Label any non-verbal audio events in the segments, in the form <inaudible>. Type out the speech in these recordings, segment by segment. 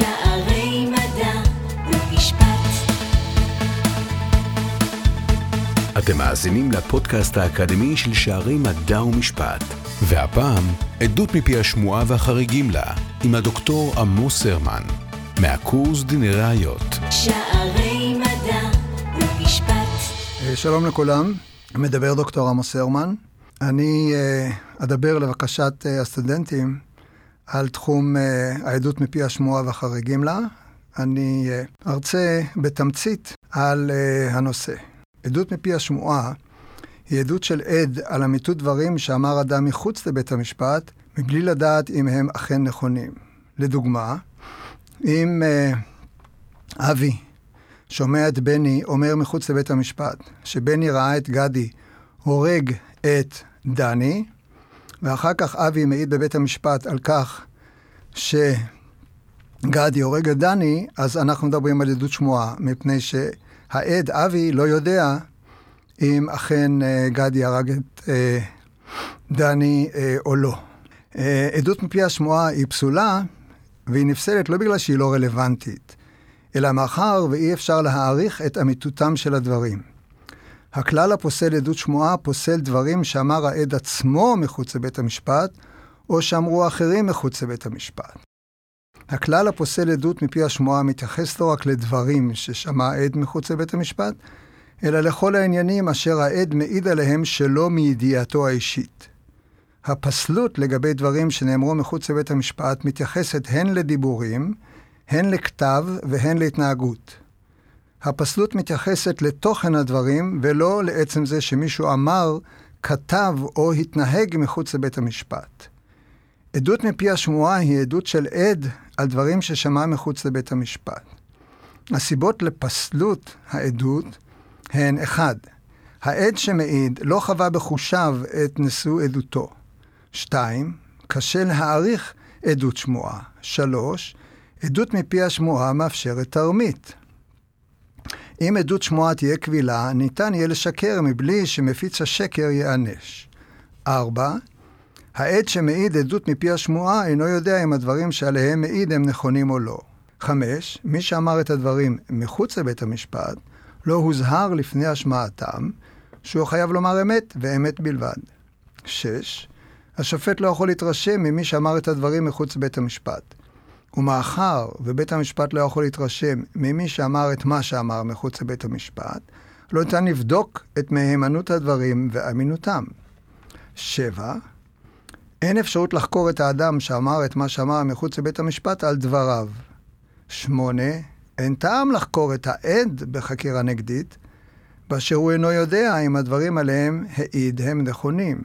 שערי מדע ומשפט. אתם מאזינים לפודקאסט האקדמי של שערי מדע ומשפט, והפעם עדות מפי השמועה והחריגים לה, עם הדוקטור עמוס הרמן, מהקורס דיני ראיות. שערי מדע ומשפט. אה, שלום לכולם, מדבר דוקטור עמוס הרמן. אני אה, אדבר לבקשת אה, הסטודנטים על תחום העדות מפי השמועה והחריגים לה. אני ארצה בתמצית על הנושא. עדות מפי השמועה היא עדות של עד על אמיתות דברים שאמר אדם מחוץ לבית המשפט, מבלי לדעת אם הם אכן נכונים. לדוגמה, אם אבי שומע את בני אומר מחוץ לבית המשפט, שבני ראה את גדי הורג את דני, ואחר כך אבי מעיד בבית המשפט על כך שגדי הורג את דני, אז אנחנו מדברים על עדות שמועה, מפני שהעד, אבי, לא יודע אם אכן אה, גדי הרג את אה, דני אה, או לא. עדות מפי השמועה היא פסולה, והיא נפסלת לא בגלל שהיא לא רלוונטית, אלא מאחר ואי אפשר להעריך את אמיתותם של הדברים. הכלל הפוסל עדות שמועה פוסל דברים שאמר העד עצמו מחוץ לבית המשפט, או שאמרו אחרים מחוץ לבית המשפט. הכלל הפוסל עדות מפי השמועה מתייחס לא רק לדברים ששמע העד מחוץ לבית המשפט, אלא לכל העניינים אשר העד מעיד עליהם שלא מידיעתו האישית. הפסלות לגבי דברים שנאמרו מחוץ לבית המשפט מתייחסת הן לדיבורים, הן לכתב והן להתנהגות. הפסלות מתייחסת לתוכן הדברים, ולא לעצם זה שמישהו אמר, כתב או התנהג מחוץ לבית המשפט. עדות מפי השמועה היא עדות של עד על דברים ששמע מחוץ לבית המשפט. הסיבות לפסלות העדות הן אחד, העד שמעיד לא חווה בחושיו את נשוא עדותו. שתיים, קשה להעריך עדות שמועה. שלוש, עדות מפי השמועה מאפשרת תרמית. אם עדות שמועה תהיה קבילה, ניתן יהיה לשקר מבלי שמפיץ השקר ייענש. 4. העד שמעיד עדות מפי השמועה אינו יודע אם הדברים שעליהם מעיד הם נכונים או לא. 5. מי שאמר את הדברים מחוץ לבית המשפט, לא הוזהר לפני השמעתם, שהוא חייב לומר אמת, ואמת בלבד. 6. השופט לא יכול להתרשם ממי שאמר את הדברים מחוץ לבית המשפט. ומאחר ובית המשפט לא יכול להתרשם ממי שאמר את מה שאמר מחוץ לבית המשפט, לא ניתן לבדוק את מהימנות הדברים ואמינותם. שבע, אין אפשרות לחקור את האדם שאמר את מה שאמר מחוץ לבית המשפט על דבריו. שמונה, אין טעם לחקור את העד בחקירה נגדית, באשר הוא אינו יודע אם הדברים עליהם העיד הם נכונים.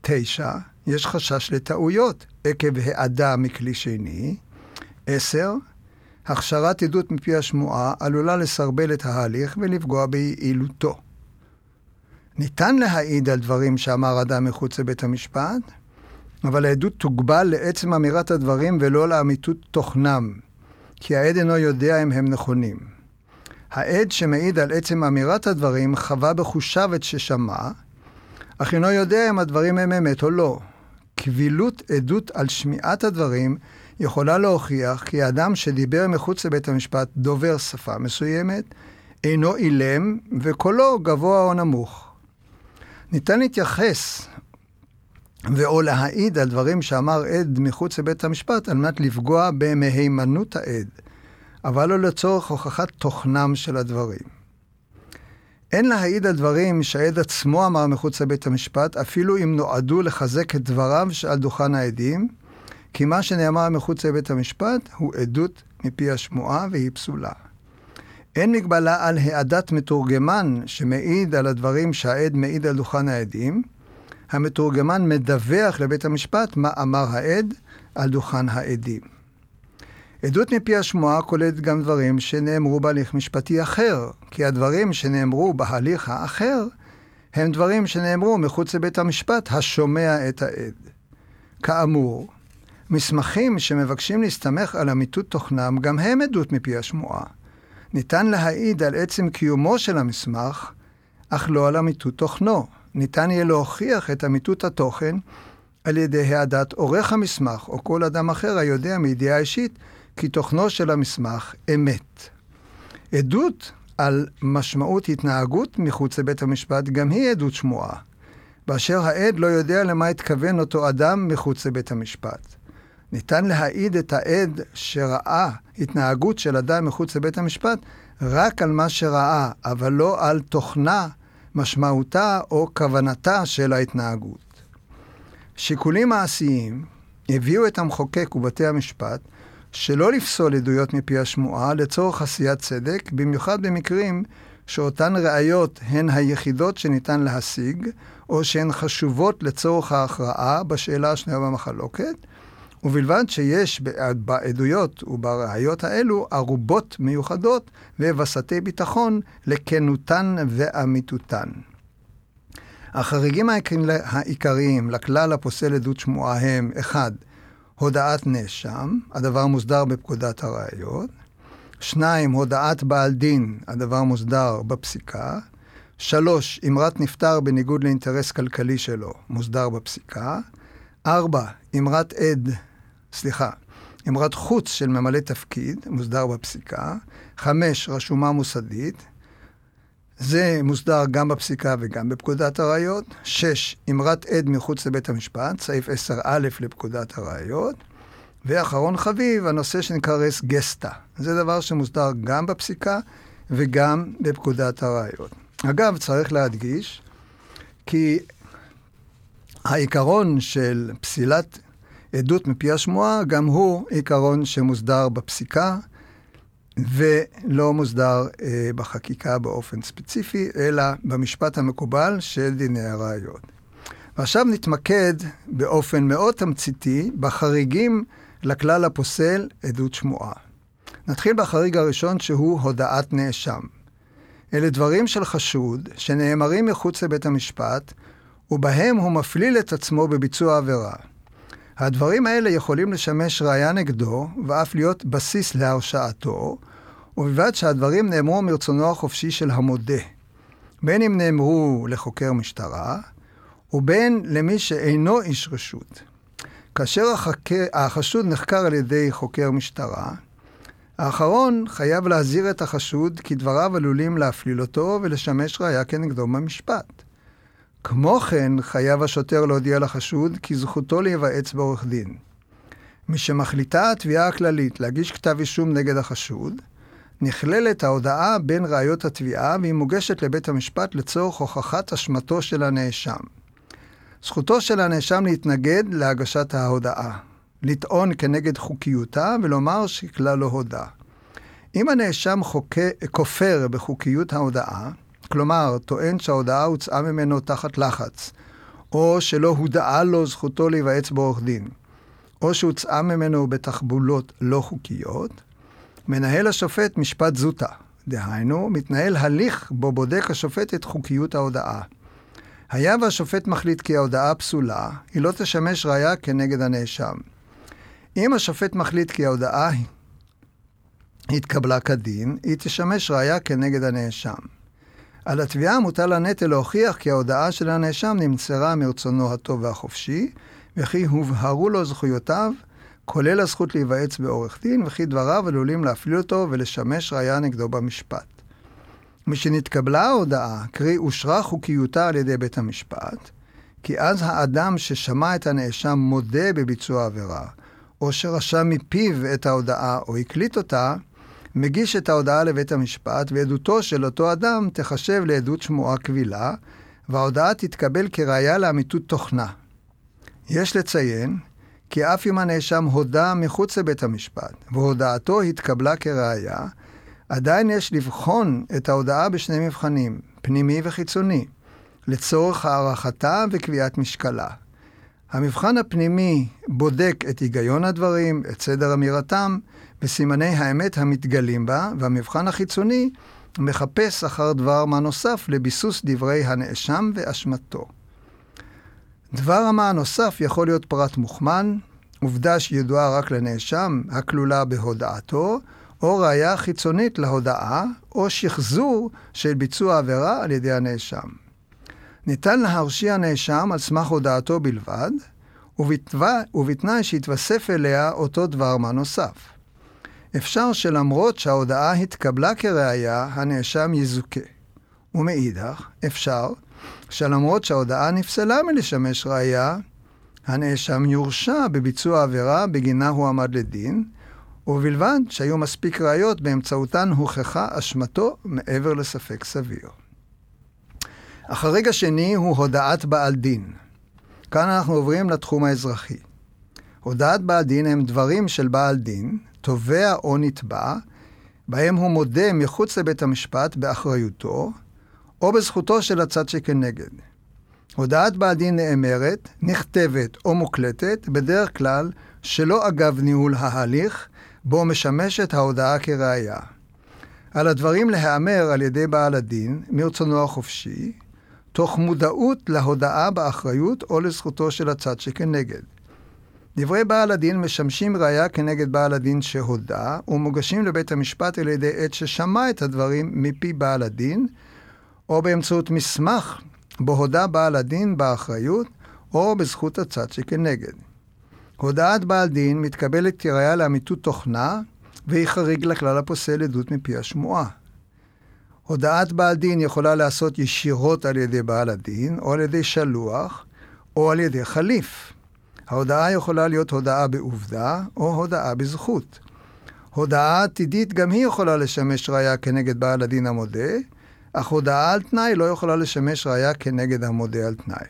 תשע, יש חשש לטעויות עקב העדה מכלי שני. עשר, הכשרת עדות מפי השמועה עלולה לסרבל את ההליך ולפגוע ביעילותו. ניתן להעיד על דברים שאמר אדם מחוץ לבית המשפט, אבל העדות תוגבל לעצם אמירת הדברים ולא לאמיתות תוכנם, כי העד אינו יודע אם הם נכונים. העד שמעיד על עצם אמירת הדברים חווה בחושיו את ששמע, אך אינו יודע אם הדברים הם אמת או לא. קבילות עדות על שמיעת הדברים יכולה להוכיח כי האדם שדיבר מחוץ לבית המשפט דובר שפה מסוימת, אינו אילם וקולו גבוה או נמוך. ניתן להתייחס ואו להעיד על דברים שאמר עד מחוץ לבית המשפט על מנת לפגוע במהימנות העד, אבל לא לצורך הוכחת תוכנם של הדברים. אין להעיד על דברים שהעד עצמו אמר מחוץ לבית המשפט, אפילו אם נועדו לחזק את דבריו שעל דוכן העדים, כי מה שנאמר מחוץ לבית המשפט הוא עדות מפי השמועה והיא פסולה. אין מגבלה על העדת מתורגמן שמעיד על הדברים שהעד מעיד על דוכן העדים. המתורגמן מדווח לבית המשפט מה אמר העד על דוכן העדים. עדות מפי השמועה כוללת גם דברים שנאמרו בהליך משפטי אחר, כי הדברים שנאמרו בהליך האחר הם דברים שנאמרו מחוץ לבית המשפט השומע את העד. כאמור, מסמכים שמבקשים להסתמך על אמיתות תוכנם, גם הם עדות מפי השמועה. ניתן להעיד על עצם קיומו של המסמך, אך לא על אמיתות תוכנו. ניתן יהיה להוכיח את אמיתות התוכן על ידי העדת עורך המסמך, או כל אדם אחר היודע מידיעה אישית כי תוכנו של המסמך אמת. עדות על משמעות התנהגות מחוץ לבית המשפט גם היא עדות שמועה, באשר העד לא יודע למה התכוון אותו אדם מחוץ לבית המשפט. ניתן להעיד את העד שראה התנהגות של אדם מחוץ לבית המשפט רק על מה שראה, אבל לא על תוכנה, משמעותה או כוונתה של ההתנהגות. שיקולים מעשיים הביאו את המחוקק ובתי המשפט שלא לפסול עדויות מפי השמועה לצורך עשיית צדק, במיוחד במקרים שאותן ראיות הן היחידות שניתן להשיג, או שהן חשובות לצורך ההכרעה בשאלה השנייה במחלוקת, ובלבד שיש בעדויות ובראיות האלו ערובות מיוחדות ווסתי ביטחון לכנותן ואמיתותן. החריגים העיקריים לכלל הפוסל עדות שמועה הם 1. הודעת נאשם, הדבר מוסדר בפקודת הראיות. 2. הודעת בעל דין, הדבר מוסדר בפסיקה. 3. אמרת נפטר בניגוד לאינטרס כלכלי שלו, מוסדר בפסיקה. 4. אמרת עד, סליחה, אמרת חוץ של ממלא תפקיד, מוסדר בפסיקה. 5. רשומה מוסדית. זה מוסדר גם בפסיקה וגם בפקודת הראיות. 6. אמרת עד מחוץ לבית המשפט, סעיף 10א לפקודת הראיות. ואחרון חביב, הנושא שנקרא רס גסטה. זה דבר שמוסדר גם בפסיקה וגם בפקודת הראיות. אגב, צריך להדגיש כי העיקרון של פסילת עדות מפי השמועה, גם הוא עיקרון שמוסדר בפסיקה, ולא מוסדר אה, בחקיקה באופן ספציפי, אלא במשפט המקובל של דיני הראיות. ועכשיו נתמקד באופן מאוד תמציתי בחריגים לכלל הפוסל עדות שמועה. נתחיל בחריג הראשון שהוא הודעת נאשם. אלה דברים של חשוד שנאמרים מחוץ לבית המשפט, ובהם הוא מפליל את עצמו בביצוע עבירה. הדברים האלה יכולים לשמש ראייה נגדו, ואף להיות בסיס להרשעתו, ובלבד שהדברים נאמרו מרצונו החופשי של המודה. בין אם נאמרו לחוקר משטרה, ובין למי שאינו איש רשות. כאשר החקר, החשוד נחקר על ידי חוקר משטרה, האחרון חייב להזהיר את החשוד כי דבריו עלולים להפליל אותו ולשמש ראיה כנגדו במשפט. כמו כן, חייב השוטר להודיע לחשוד כי זכותו להיוועץ בעורך דין. משמחליטה התביעה הכללית להגיש כתב אישום נגד החשוד, נכללת ההודעה בין ראיות התביעה והיא מוגשת לבית המשפט לצורך הוכחת אשמתו של הנאשם. זכותו של הנאשם להתנגד להגשת ההודעה, לטעון כנגד חוקיותה ולומר שכלל לא הודה. אם הנאשם חוקה, כופר בחוקיות ההודעה, כלומר, טוען שההודעה הוצאה ממנו תחת לחץ, או שלא הודעה לו זכותו להיוועץ בעורך דין, או שהוצאה ממנו בתחבולות לא חוקיות, מנהל השופט משפט זוטה, דהיינו, מתנהל הליך בו בודק השופט את חוקיות ההודעה. היה והשופט מחליט כי ההודעה פסולה, היא לא תשמש ראיה כנגד הנאשם. אם השופט מחליט כי ההודעה התקבלה כדין, היא תשמש ראיה כנגד הנאשם. על התביעה מוטל הנטל להוכיח כי ההודעה של הנאשם נמסרה מרצונו הטוב והחופשי, וכי הובהרו לו זכויותיו, כולל הזכות להיוועץ בעורך דין, וכי דבריו עלולים להפליל אותו ולשמש ראיה נגדו במשפט. משנתקבלה ההודעה, קרי אושרה חוקיותה על ידי בית המשפט, כי אז האדם ששמע את הנאשם מודה בביצוע עבירה, או שרשם מפיו את ההודעה או הקליט אותה, מגיש את ההודעה לבית המשפט, ועדותו של אותו אדם תחשב לעדות שמועה קבילה, וההודעה תתקבל כראיה לאמיתות תוכנה. יש לציין כי אף אם הנאשם הודה מחוץ לבית המשפט, והודעתו התקבלה כראיה, עדיין יש לבחון את ההודעה בשני מבחנים, פנימי וחיצוני, לצורך הערכתה וקביעת משקלה. המבחן הפנימי בודק את היגיון הדברים, את סדר אמירתם וסימני האמת המתגלים בה, והמבחן החיצוני מחפש אחר דבר מה נוסף לביסוס דברי הנאשם ואשמתו. דבר המה הנוסף יכול להיות פרט מוכמן, עובדה שידועה רק לנאשם, הכלולה בהודעתו, או ראיה חיצונית להודאה, או שחזור של ביצוע עבירה על ידי הנאשם. ניתן להרשיע נאשם על סמך הודעתו בלבד, ובתנאי שיתווסף אליה אותו דבר מה נוסף. אפשר שלמרות שההודאה התקבלה כראיה, הנאשם יזוכה. ומאידך, אפשר שלמרות שההודאה נפסלה מלשמש ראיה, הנאשם יורשע בביצוע עבירה בגינה הוא עמד לדין, ובלבד שהיו מספיק ראיות באמצעותן הוכחה אשמתו מעבר לספק סביר. החריג השני הוא הודעת בעל דין. כאן אנחנו עוברים לתחום האזרחי. הודעת בעל דין הם דברים של בעל דין, תובע או נתבע, בהם הוא מודה מחוץ לבית המשפט באחריותו, או בזכותו של הצד שכנגד. הודעת בעל דין נאמרת, נכתבת או מוקלטת, בדרך כלל שלא אגב ניהול ההליך, בו משמשת ההודעה כראיה. על הדברים להיאמר על ידי בעל הדין, מרצונו החופשי, תוך מודעות להודעה באחריות או לזכותו של הצד שכנגד. דברי בעל הדין משמשים ראיה כנגד בעל הדין שהודה, ומוגשים לבית המשפט על ידי עת ששמע את הדברים מפי בעל הדין, או באמצעות מסמך בו הודה בעל הדין באחריות, או בזכות הצד שכנגד. הודעת בעל דין מתקבלת כראיה לאמיתות תוכנה, והיא חריג לכלל הפוסל עדות מפי השמועה. הודעת בעל דין יכולה להיעשות ישירות על ידי בעל הדין, או על ידי שלוח, או על ידי חליף. ההודעה יכולה להיות הודעה בעובדה, או הודעה בזכות. הודעה עתידית גם היא יכולה לשמש ראיה כנגד בעל הדין המודה, אך הודעה על תנאי לא יכולה לשמש ראיה כנגד המודה על תנאי.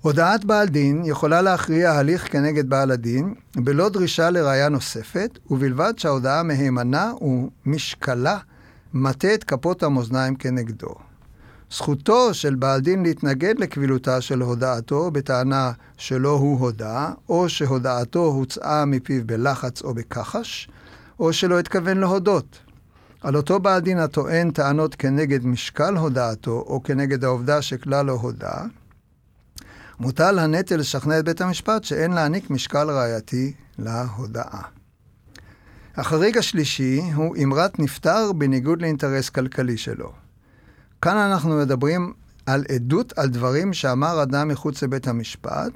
הודעת בעל דין יכולה להכריע הליך כנגד בעל הדין בלא דרישה לראיה נוספת, ובלבד שההודעה מהימנה ומשקלה מטה את כפות המאזניים כנגדו. זכותו של בעל דין להתנגד לקבילותה של הודעתו בטענה שלא הוא הודה, או שהודעתו הוצאה מפיו בלחץ או בכחש, או שלא התכוון להודות. על אותו בעל דין הטוען טענות כנגד משקל הודעתו, או כנגד העובדה שכלל לא הודה, מוטל הנטל לשכנע את בית המשפט שאין להעניק משקל ראייתי להודעה. החריג השלישי הוא אמרת נפטר בניגוד לאינטרס כלכלי שלו. כאן אנחנו מדברים על עדות על דברים שאמר אדם מחוץ לבית המשפט.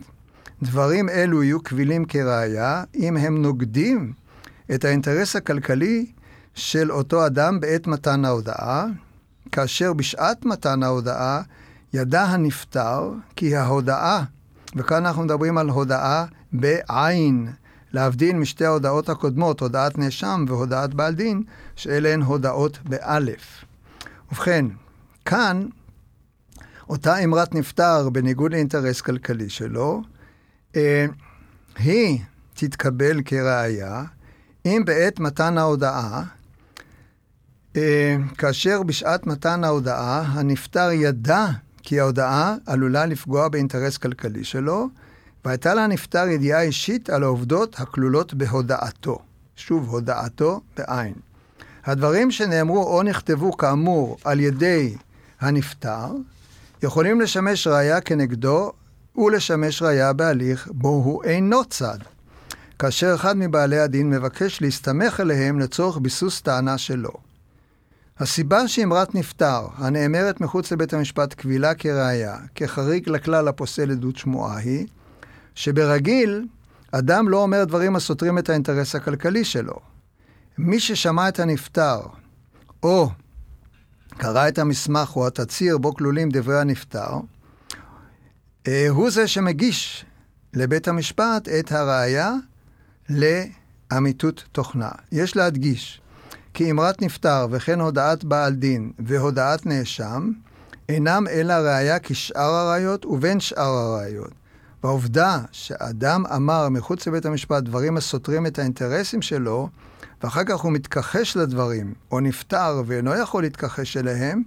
דברים אלו יהיו קבילים כראיה אם הם נוגדים את האינטרס הכלכלי של אותו אדם בעת מתן ההודעה, כאשר בשעת מתן ההודעה ידע הנפטר כי ההודעה, וכאן אנחנו מדברים על הודעה בעין, להבדיל משתי ההודעות הקודמות, הודעת נאשם והודעת בעל דין, שאלה הן הודעות באלף. ובכן, כאן, אותה אמרת נפטר בניגוד לאינטרס כלכלי שלו, אה, היא תתקבל כראיה אם בעת מתן ההודעה, אה, כאשר בשעת מתן ההודעה הנפטר ידע כי ההודעה עלולה לפגוע באינטרס כלכלי שלו, והייתה לנפטר ידיעה אישית על העובדות הכלולות בהודעתו. שוב, הודעתו בעין. הדברים שנאמרו או נכתבו כאמור על ידי הנפטר, יכולים לשמש ראיה כנגדו ולשמש ראיה בהליך בו הוא אינו צד, כאשר אחד מבעלי הדין מבקש להסתמך עליהם לצורך ביסוס טענה שלו. הסיבה שאמרת נפטר, הנאמרת מחוץ לבית המשפט קבילה כראיה, כחריג לכלל הפוסל עדות שמועה היא, שברגיל, אדם לא אומר דברים הסותרים את האינטרס הכלכלי שלו. מי ששמע את הנפטר, או קרא את המסמך או התצהיר בו כלולים דברי הנפטר, אה, הוא זה שמגיש לבית המשפט את הראייה לאמיתות תוכנה. יש להדגיש כי אמרת נפטר וכן הודעת בעל דין והודעת נאשם אינם אלא ראייה כשאר הראיות ובין שאר הראיות. והעובדה שאדם אמר מחוץ לבית המשפט דברים הסותרים את האינטרסים שלו, ואחר כך הוא מתכחש לדברים, או נפטר ואינו יכול להתכחש אליהם,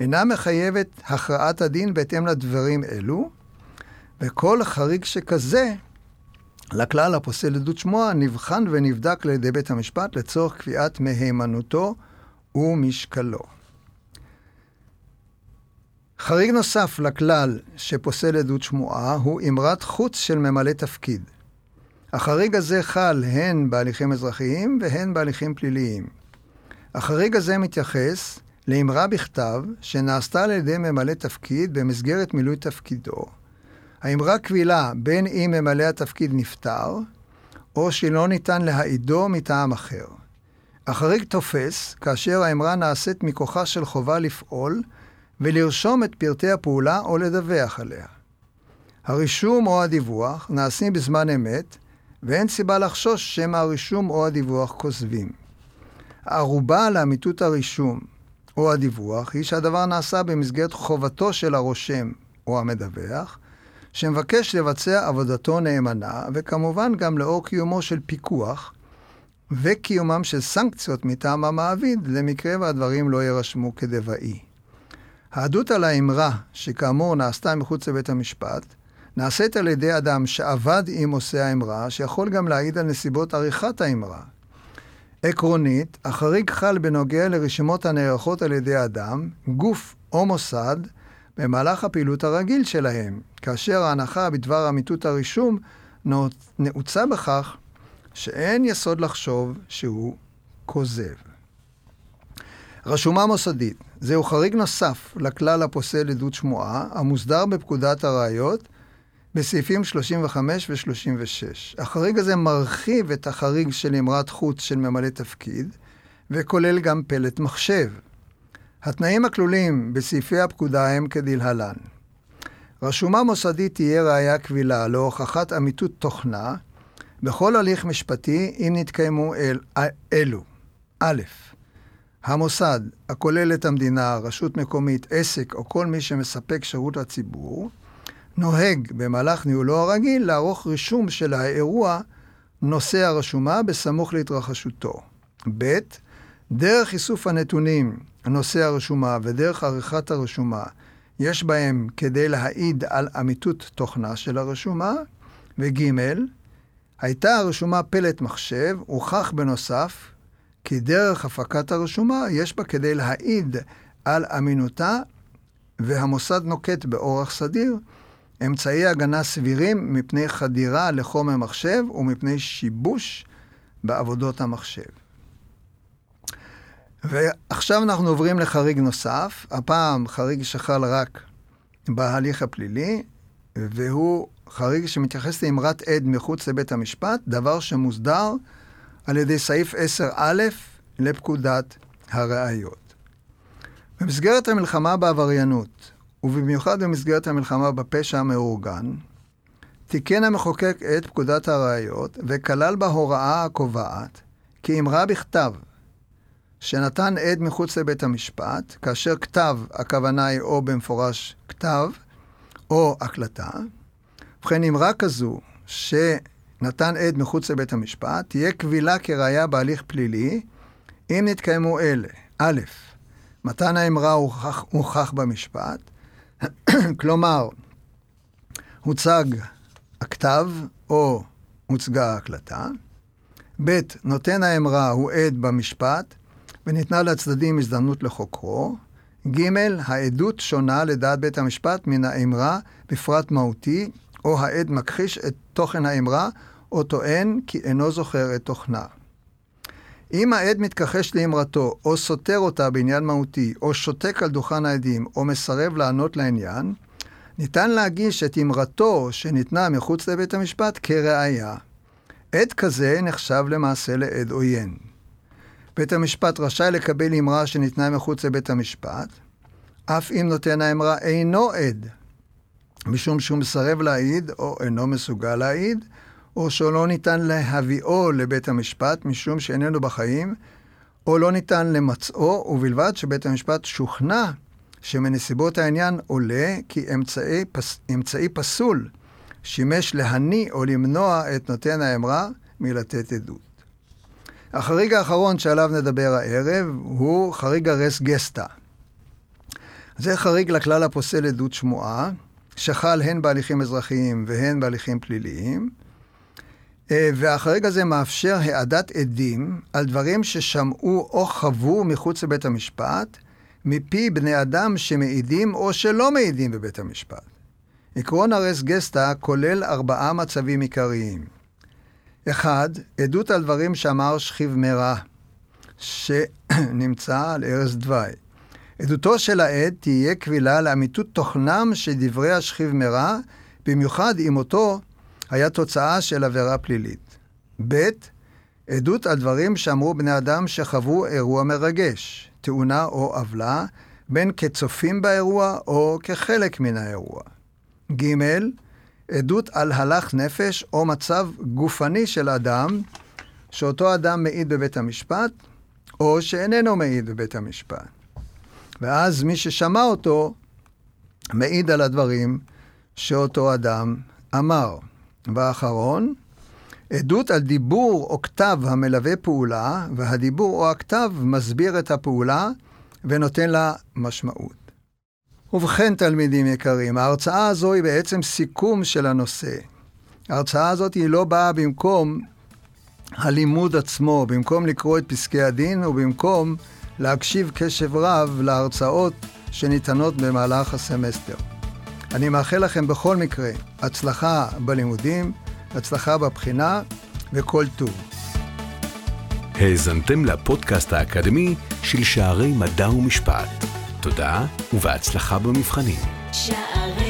אינה מחייבת הכרעת הדין בהתאם לדברים אלו, וכל חריג שכזה, לכלל הפוסל עדות שמוע, נבחן ונבדק על ידי בית המשפט לצורך קביעת מהימנותו ומשקלו. חריג נוסף לכלל שפוסל עדות שמועה הוא אמרת חוץ של ממלא תפקיד. החריג הזה חל הן בהליכים אזרחיים והן בהליכים פליליים. החריג הזה מתייחס לאמרה בכתב שנעשתה על ידי ממלא תפקיד במסגרת מילוי תפקידו. האמרה קבילה בין אם ממלא התפקיד נפטר, או שלא ניתן להעידו מטעם אחר. החריג תופס כאשר האמרה נעשית מכוחה של חובה לפעול ולרשום את פרטי הפעולה או לדווח עליה. הרישום או הדיווח נעשים בזמן אמת, ואין סיבה לחשוש שמא הרישום או הדיווח כוזבים. הערובה לאמיתות הרישום או הדיווח היא שהדבר נעשה במסגרת חובתו של הרושם או המדווח, שמבקש לבצע עבודתו נאמנה, וכמובן גם לאור קיומו של פיקוח, וקיומם של סנקציות מטעם המעביד, למקרה והדברים לא יירשמו כדוואי. העדות על האמרה, שכאמור נעשתה מחוץ לבית המשפט, נעשית על ידי אדם שעבד עם עושה האמרה, שיכול גם להעיד על נסיבות עריכת האמרה. עקרונית, החריג חל בנוגע לרשימות הנערכות על ידי אדם, גוף או מוסד, במהלך הפעילות הרגיל שלהם, כאשר ההנחה בדבר אמיתות הרישום נעוצה בכך שאין יסוד לחשוב שהוא כוזב. רשומה מוסדית, זהו חריג נוסף לכלל הפוסל עדות שמועה, המוסדר בפקודת הראיות בסעיפים 35 ו-36. החריג הזה מרחיב את החריג של אמרת חוץ של ממלא תפקיד, וכולל גם פלט מחשב. התנאים הכלולים בסעיפי הפקודה הם כדלהלן. רשומה מוסדית תהיה ראיה קבילה להוכחת אמיתות תוכנה בכל הליך משפטי אם נתקיימו אל, אלו. א', המוסד הכולל את המדינה, רשות מקומית, עסק או כל מי שמספק שירות לציבור, נוהג במהלך ניהולו הרגיל לערוך רישום של האירוע נושא הרשומה בסמוך להתרחשותו. ב. דרך איסוף הנתונים, נושא הרשומה ודרך עריכת הרשומה, יש בהם כדי להעיד על אמיתות תוכנה של הרשומה. וג' הייתה הרשומה פלט מחשב, הוכח בנוסף כי דרך הפקת הרשומה יש בה כדי להעיד על אמינותה, והמוסד נוקט באורח סדיר אמצעי הגנה סבירים מפני חדירה לחומר מחשב ומפני שיבוש בעבודות המחשב. ועכשיו אנחנו עוברים לחריג נוסף, הפעם חריג שחל רק בהליך הפלילי, והוא חריג שמתייחס לאמרת עד מחוץ לבית המשפט, דבר שמוסדר על ידי סעיף 10א לפקודת הראיות. במסגרת המלחמה בעבריינות, ובמיוחד במסגרת המלחמה בפשע המאורגן, תיקן המחוקק את פקודת הראיות וכלל בה הוראה הקובעת כי אמרה בכתב שנתן עד מחוץ לבית המשפט, כאשר כתב, הכוונה היא או במפורש כתב, או הקלטה, ובכן אמרה כזו שנתן עד מחוץ לבית המשפט, תהיה קבילה כראיה בהליך פלילי, אם נתקיימו אלה. א', מתן האמרה הוכח, הוכח במשפט, <clears throat> כלומר, הוצג הכתב או הוצגה ההקלטה. ב', נותן האמרה הוא עד במשפט וניתנה לצדדים הזדמנות לחוקרו. ג', העדות שונה לדעת בית המשפט מן האמרה בפרט מהותי, או העד מכחיש את תוכן האמרה, או טוען כי אינו זוכר את תוכנה. אם העד מתכחש לאמרתו, או סותר אותה בעניין מהותי, או שותק על דוכן העדים, או מסרב לענות לעניין, ניתן להגיש את אמרתו שניתנה מחוץ לבית המשפט כראיה. עד כזה נחשב למעשה לעד עוין. בית המשפט רשאי לקבל אמרה שניתנה מחוץ לבית המשפט, אף אם נותן האמרה אינו עד, משום שהוא מסרב להעיד או אינו מסוגל להעיד, או שלא ניתן להביאו לבית המשפט משום שאיננו בחיים, או לא ניתן למצאו, ובלבד שבית המשפט שוכנע שמנסיבות העניין עולה כי אמצעי, פס, אמצעי פסול שימש להניא או למנוע את נותן האמרה מלתת עדות. החריג האחרון שעליו נדבר הערב הוא חריג הרס גסטה. זה חריג לכלל הפוסל עדות שמועה, שחל הן בהליכים אזרחיים והן בהליכים פליליים, אה, והחריג הזה מאפשר העדת עדים על דברים ששמעו או חוו מחוץ לבית המשפט, מפי בני אדם שמעידים או שלא מעידים בבית המשפט. עקרון הרס גסטה כולל ארבעה מצבים עיקריים. אחד, עדות על דברים שאמר שכיב מרע, שנמצא על ערש דווי. עדותו של העד תהיה קבילה לאמיתות תוכנם של דברי השכיב מרע, במיוחד אם אותו היה תוצאה של עבירה פלילית. ב', עדות על דברים שאמרו בני אדם שחוו אירוע מרגש, תאונה או עוולה, בין כצופים באירוע או כחלק מן האירוע. ג', עדות על הלך נפש או מצב גופני של אדם, שאותו אדם מעיד בבית המשפט, או שאיננו מעיד בבית המשפט. ואז מי ששמע אותו, מעיד על הדברים שאותו אדם אמר. ואחרון, עדות על דיבור או כתב המלווה פעולה, והדיבור או הכתב מסביר את הפעולה ונותן לה משמעות. ובכן, תלמידים יקרים, ההרצאה הזו היא בעצם סיכום של הנושא. ההרצאה הזאת היא לא באה במקום הלימוד עצמו, במקום לקרוא את פסקי הדין ובמקום להקשיב קשב רב להרצאות שניתנות במהלך הסמסטר. אני מאחל לכם בכל מקרה הצלחה בלימודים, הצלחה בבחינה וכל טוב. האזנתם לפודקאסט האקדמי של שערי מדע ומשפט. תודה ובהצלחה במבחנים. שערי